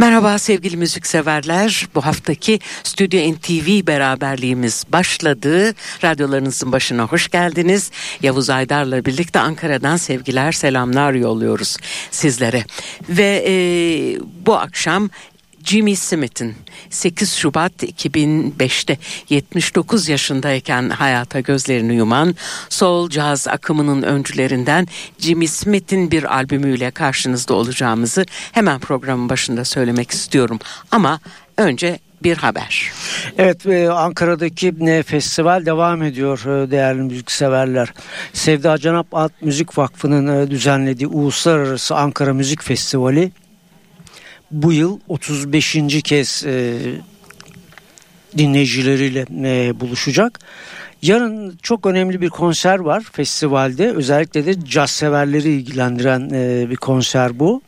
Merhaba sevgili müzikseverler. Bu haftaki Stüdyo NTV beraberliğimiz başladı. Radyolarınızın başına hoş geldiniz. Yavuz Aydar'la birlikte Ankara'dan sevgiler, selamlar yolluyoruz sizlere. Ve e, bu akşam Jimmy Smith'in 8 Şubat 2005'te 79 yaşındayken hayata gözlerini yuman soul jazz akımının öncülerinden Jimmy Smith'in bir albümüyle karşınızda olacağımızı hemen programın başında söylemek istiyorum. Ama önce bir haber. Evet e, Ankara'daki e, festival devam ediyor e, değerli müzikseverler. Sevda Canap Alt Müzik Vakfı'nın düzenlediği Uluslararası Ankara Müzik Festivali bu yıl 35. kez e, dinleyicileriyle e, buluşacak. Yarın çok önemli bir konser var festivalde. Özellikle de caz severleri ilgilendiren e, bir konser bu.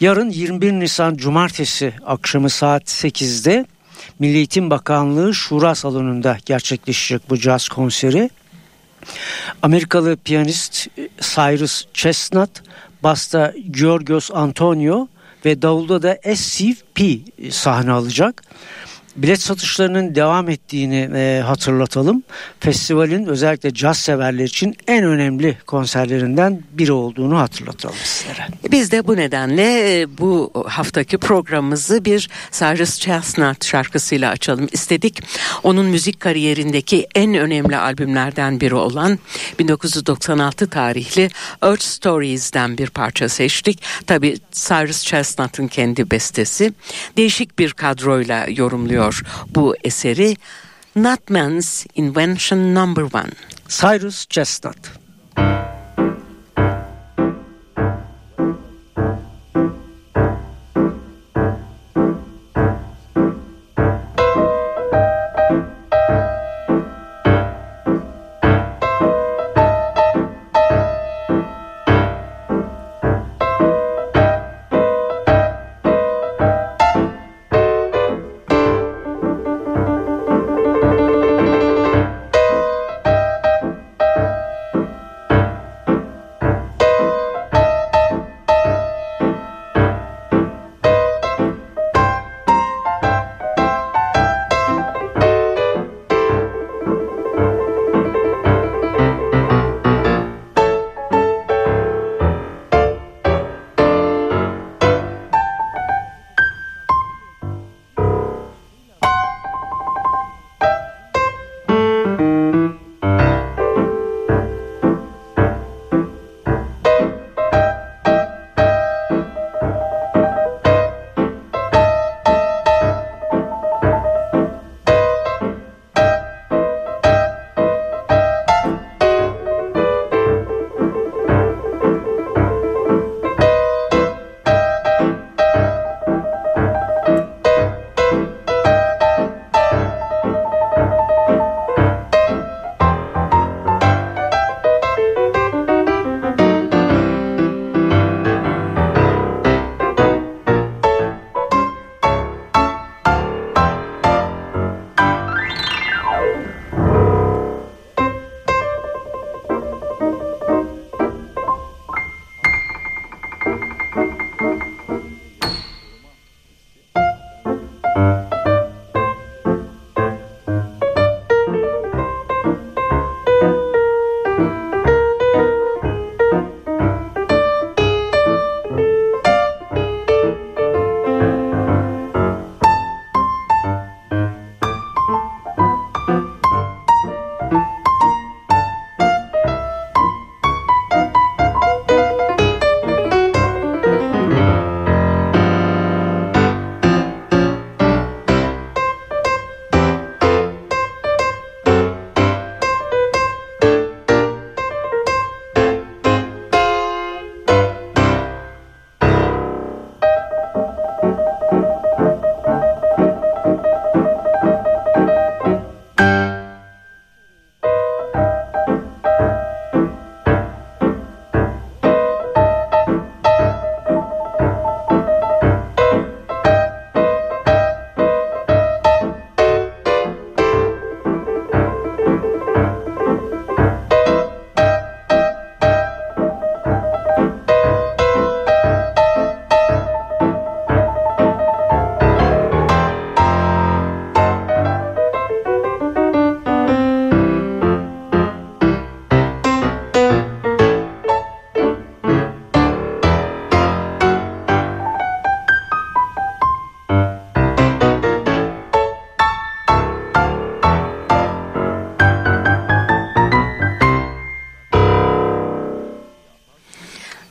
Yarın 21 Nisan Cumartesi akşamı saat 8'de Milli Eğitim Bakanlığı Şura Salonu'nda gerçekleşecek bu caz konseri. Amerikalı piyanist Cyrus Chestnut, basta Georgios Antonio ve davulda da SCP sahne alacak bilet satışlarının devam ettiğini e, hatırlatalım. Festivalin özellikle caz severler için en önemli konserlerinden biri olduğunu hatırlatalım sizlere. Biz de bu nedenle e, bu haftaki programımızı bir Cyrus Chestnut şarkısıyla açalım istedik. Onun müzik kariyerindeki en önemli albümlerden biri olan 1996 tarihli Earth Stories'den bir parça seçtik. Tabi Cyrus Chestnut'ın kendi bestesi. Değişik bir kadroyla yorumluyor söylüyor bu eseri Nutman's Invention Number One. Cyrus Chestnut.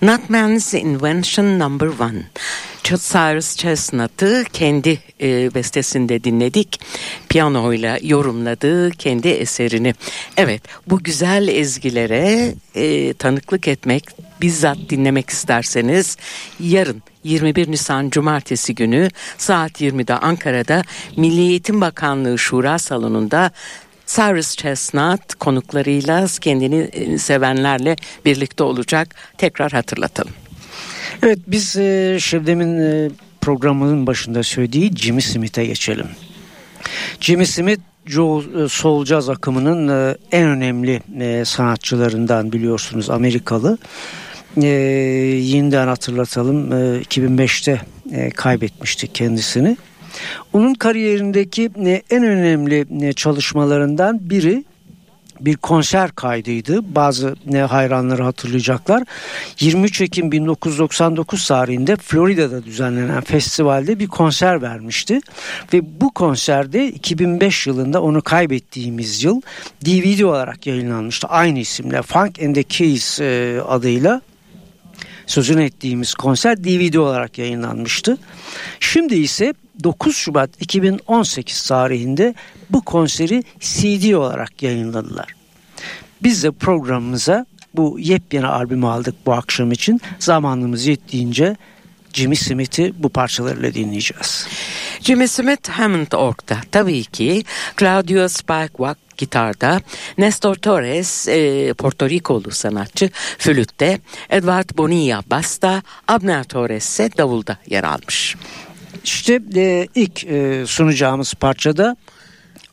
Nutman's Invention Number One. Cyrus Chestnut'ı kendi e, bestesinde dinledik. Piyanoyla yorumladığı kendi eserini. Evet bu güzel ezgilere e, tanıklık etmek, bizzat dinlemek isterseniz yarın 21 Nisan Cumartesi günü saat 20'de Ankara'da Milli Eğitim Bakanlığı Şura Salonu'nda Cyrus Chestnut konuklarıyla kendini e, sevenlerle birlikte olacak. Tekrar hatırlatalım. Evet biz e, Şebnem'in e, programının başında söylediği Jimmy Smith'e geçelim. Jimmy Smith e, Soul Jazz akımının e, en önemli sanatçılarından biliyorsunuz Amerikalı. E, yeniden hatırlatalım e, 2005'te e, kaybetmiştik kendisini. Onun kariyerindeki e, en önemli e, çalışmalarından biri bir konser kaydıydı. Bazı ne hayranları hatırlayacaklar. 23 Ekim 1999 tarihinde Florida'da düzenlenen festivalde bir konser vermişti. Ve bu konserde 2005 yılında onu kaybettiğimiz yıl DVD olarak yayınlanmıştı. Aynı isimle Funk and the Keys e, adıyla sözünü ettiğimiz konser DVD olarak yayınlanmıştı. Şimdi ise 9 Şubat 2018 tarihinde bu konseri CD olarak yayınladılar. Biz de programımıza bu yepyeni albümü aldık bu akşam için. Zamanımız yettiğince Jimmy Smith'i bu parçalarıyla dinleyeceğiz. Jimmy Smith Hammond Org'da tabii ki Claudio Spikewack gitarda, Nestor Torres e, Porto Rikolu sanatçı flütte, Edward Bonilla basta, Abner Torres ise davulda yer almış. İşte e, ilk e, sunacağımız parçada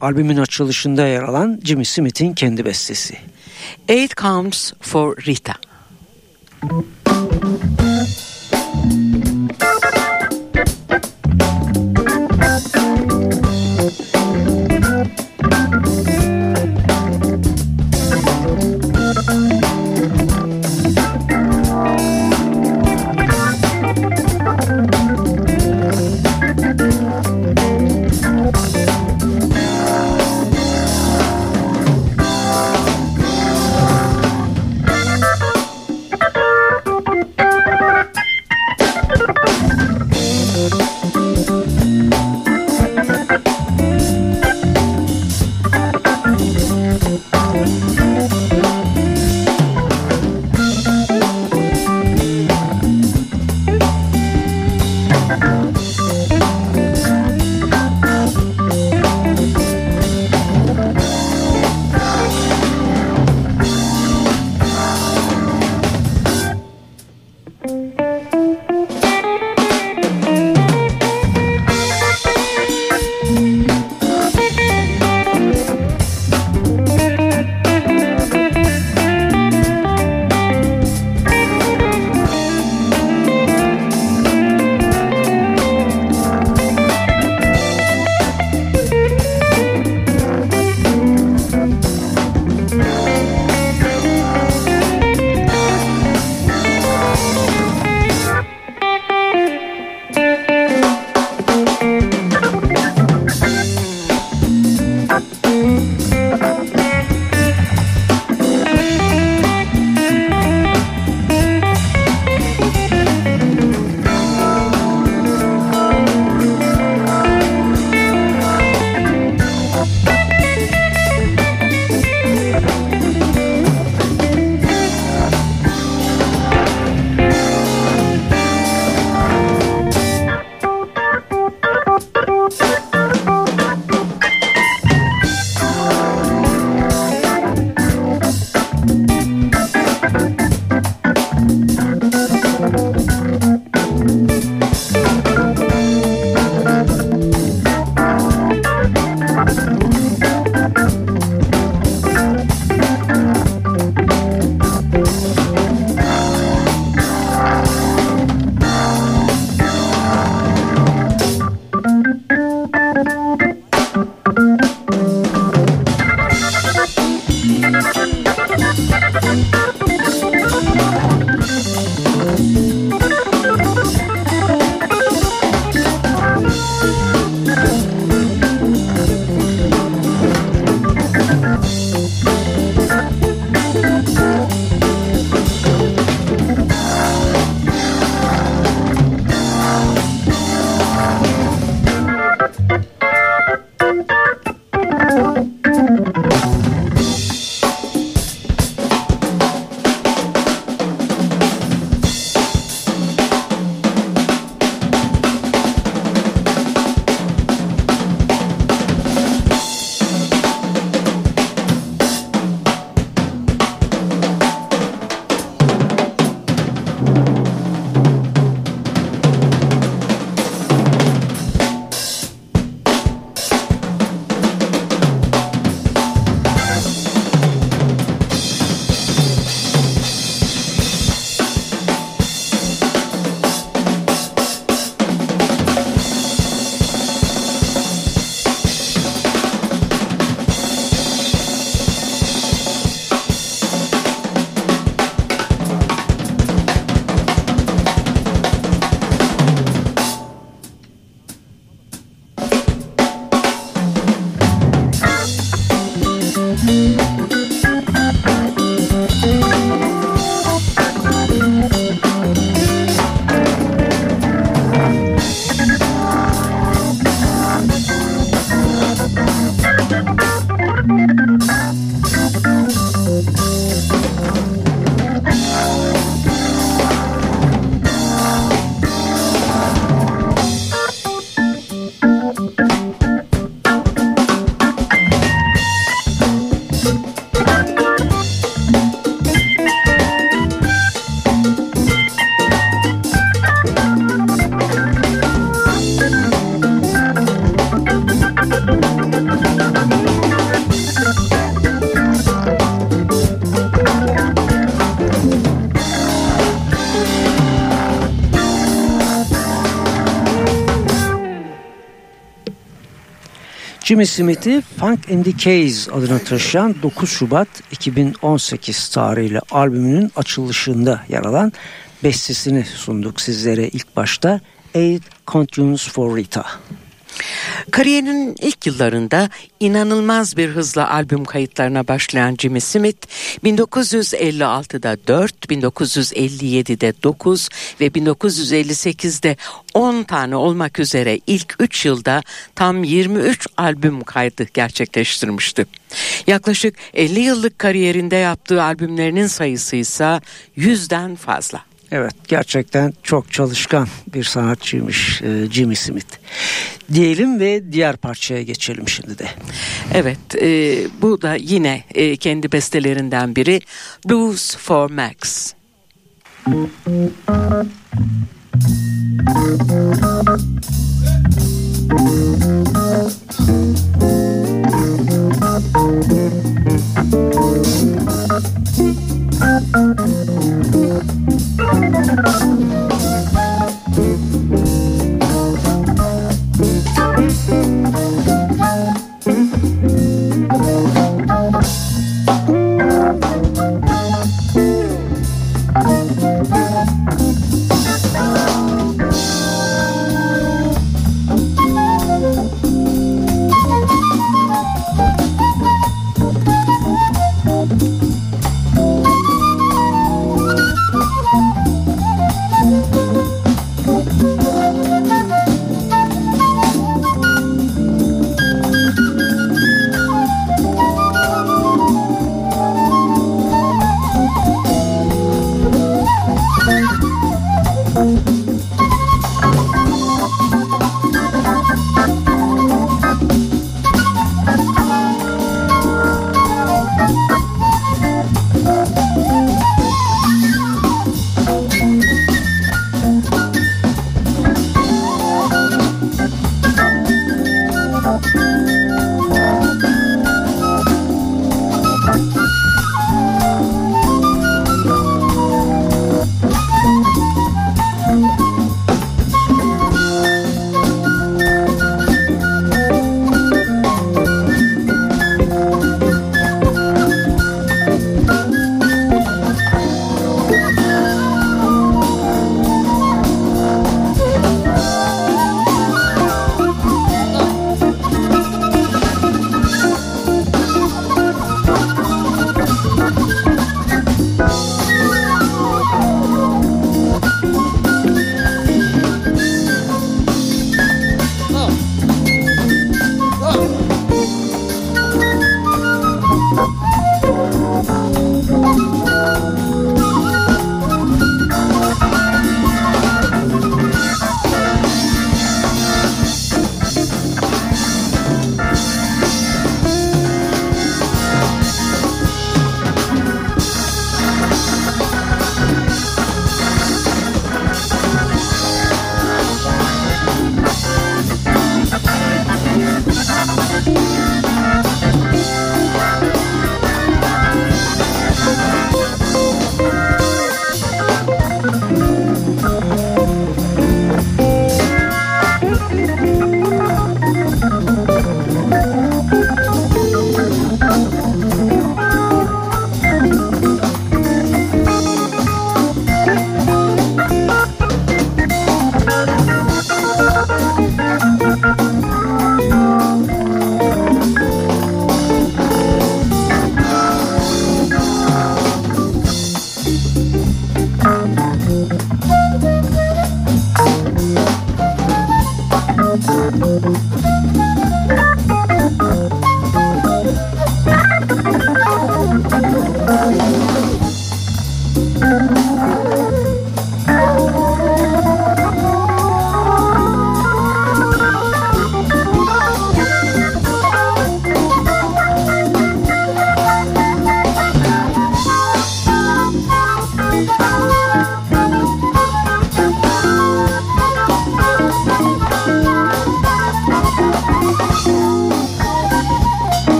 albümün açılışında yer alan Jimmy Smith'in kendi bestesi. Eight Counts for Rita. Jimmy Smith'i Funk in the Keys adını taşıyan 9 Şubat 2018 tarihli albümünün açılışında yer alan bestesini sunduk sizlere ilk başta Eight Continues for Rita. Kariyerinin ilk yıllarında inanılmaz bir hızla albüm kayıtlarına başlayan Jimmy Smith 1956'da 4, 1957'de 9 ve 1958'de 10 tane olmak üzere ilk 3 yılda tam 23 albüm kaydı gerçekleştirmişti. Yaklaşık 50 yıllık kariyerinde yaptığı albümlerinin sayısı ise 100'den fazla. Evet gerçekten çok çalışkan bir sanatçıymış e, Jimmy Smith. Diyelim ve diğer parçaya geçelim şimdi de. Evet e, bu da yine e, kendi bestelerinden biri Blues for Max. Thank thank you.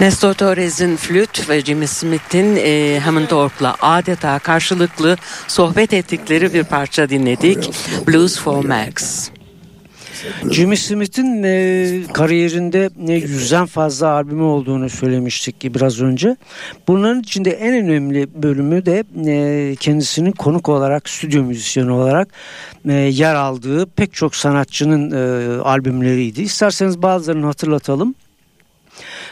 Nestor Torres'in flüt ve Jimmy Smith'in e, Hammond Org'la adeta karşılıklı sohbet ettikleri bir parça dinledik. Blues for Max. Jimmy Smith'in e, kariyerinde e, yüzden fazla albümü olduğunu söylemiştik ki biraz önce. Bunların içinde en önemli bölümü de e, kendisinin konuk olarak, stüdyo müzisyeni olarak e, yer aldığı pek çok sanatçının e, albümleriydi. İsterseniz bazılarını hatırlatalım.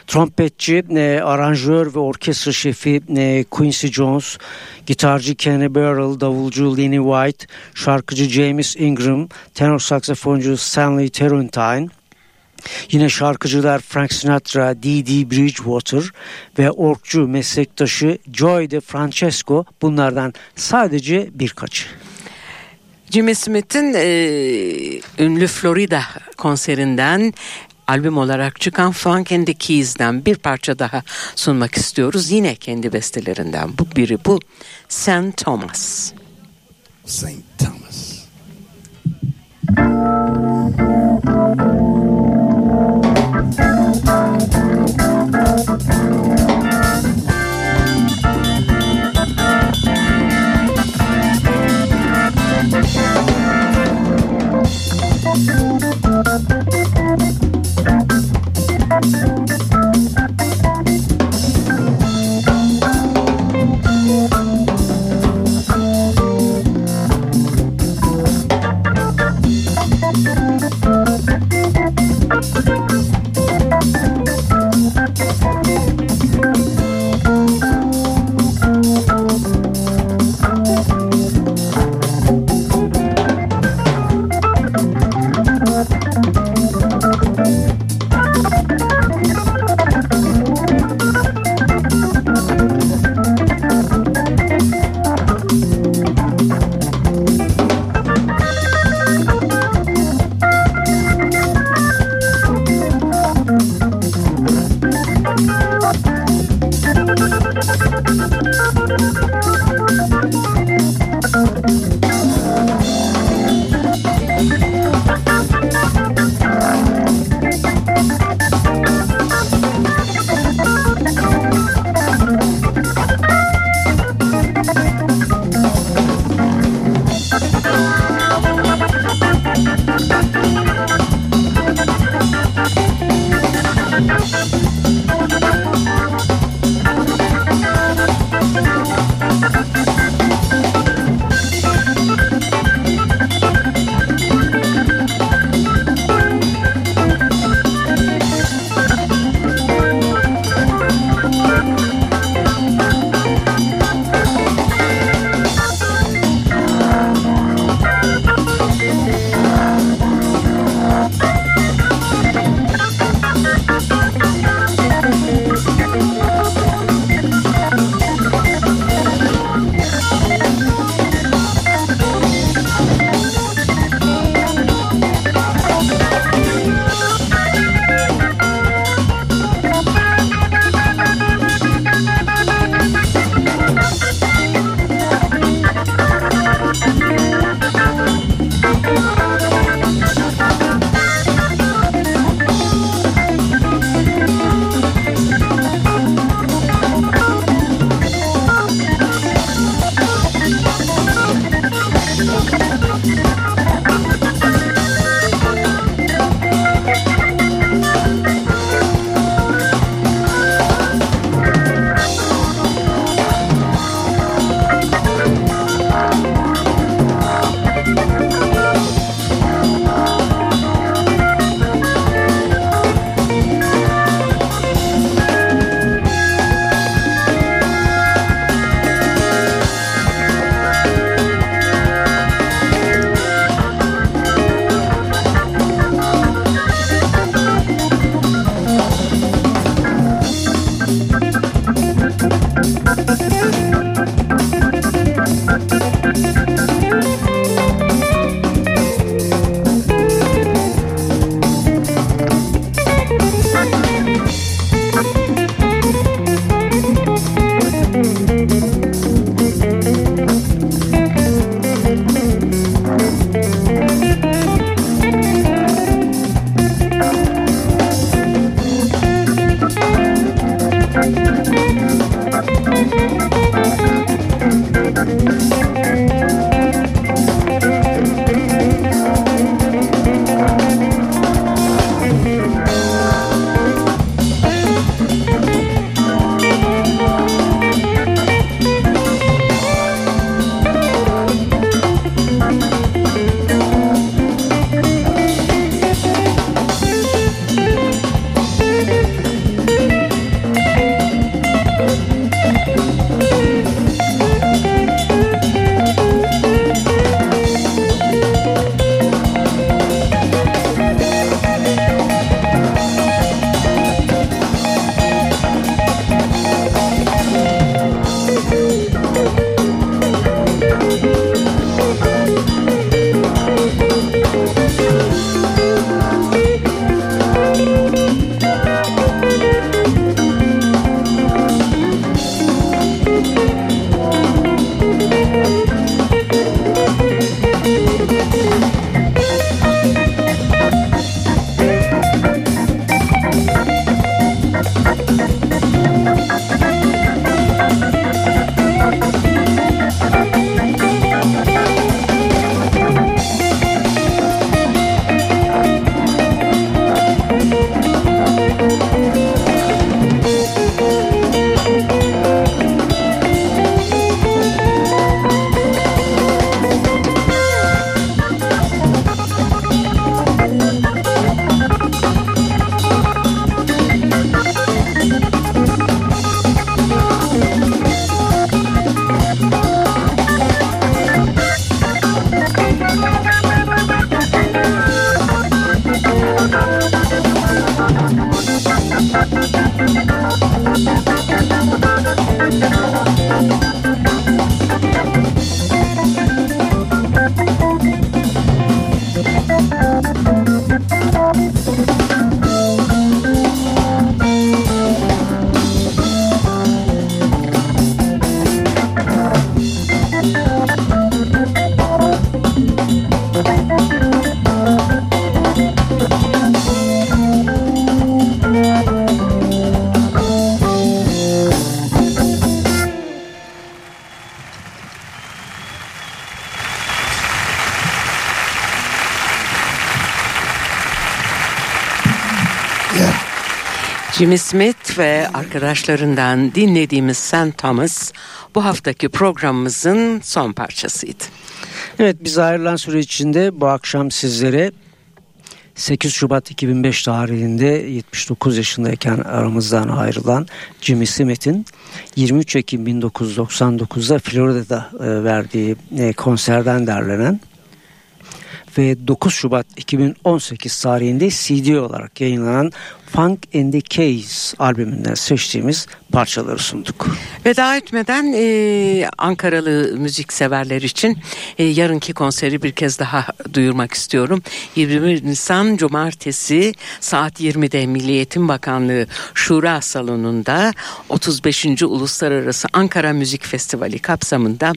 Trompetçi, e, aranjör ve orkestra şefi e, Quincy Jones, gitarcı Kenny Burrell, davulcu Lenny White, şarkıcı James Ingram, tenor saksafoncu Stanley Turrentine, Yine şarkıcılar Frank Sinatra, Dee Bridgewater ve orkçu meslektaşı Joy de Francesco bunlardan sadece birkaçı. Jimmy Smith'in e, ünlü Florida konserinden albüm olarak çıkan Funk and the Keys'den bir parça daha sunmak istiyoruz. Yine kendi bestelerinden bu biri bu St. Thomas. St. Thomas. Jimmy Smith ve arkadaşlarından dinlediğimiz St. Thomas bu haftaki programımızın son parçasıydı. Evet biz ayrılan süre içinde bu akşam sizlere 8 Şubat 2005 tarihinde 79 yaşındayken aramızdan ayrılan Jimmy Smith'in 23 Ekim 1999'da Florida'da e, verdiği e, konserden derlenen ve 9 Şubat 2018 tarihinde CD olarak yayınlanan Funk in the Case albümünden seçtiğimiz parçaları sunduk. Veda etmeden e, Ankaralı müzik severler için e, yarınki konseri bir kez daha duyurmak istiyorum. 21 Nisan Cumartesi saat 20'de Milli Eğitim Bakanlığı Şura Salonu'nda 35. Uluslararası Ankara Müzik Festivali kapsamında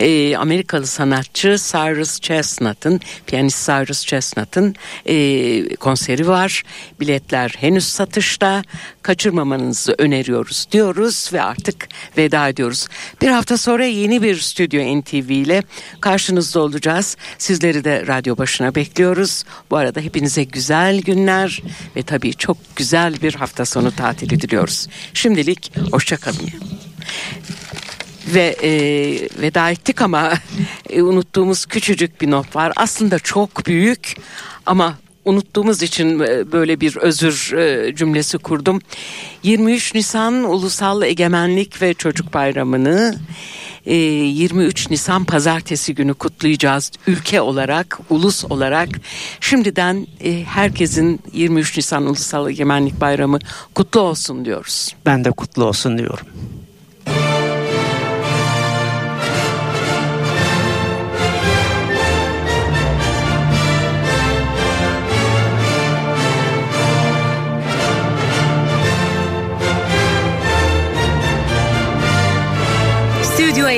e, Amerikalı sanatçı Cyrus Chestnut'ın, piyanist Cyrus Chestnut'ın e, konseri var. Biletler henüz satışta kaçırmamanızı öneriyoruz diyoruz ve artık veda ediyoruz. Bir hafta sonra yeni bir Stüdyo NTV ile karşınızda olacağız. Sizleri de radyo başına bekliyoruz. Bu arada hepinize güzel günler ve tabii çok güzel bir hafta sonu tatili diliyoruz. Şimdilik hoşçakalın. Ve e, veda ettik ama e, unuttuğumuz küçücük bir not var. Aslında çok büyük ama unuttuğumuz için e, böyle bir özür e, cümlesi kurdum. 23 Nisan Ulusal Egemenlik ve Çocuk Bayramı'nı 23 e, Nisan pazartesi günü kutlayacağız ülke olarak, ulus olarak. Şimdiden herkesin 23 Nisan Ulusal Egemenlik Bayramı kutlu olsun diyoruz. Ben de kutlu olsun diyorum.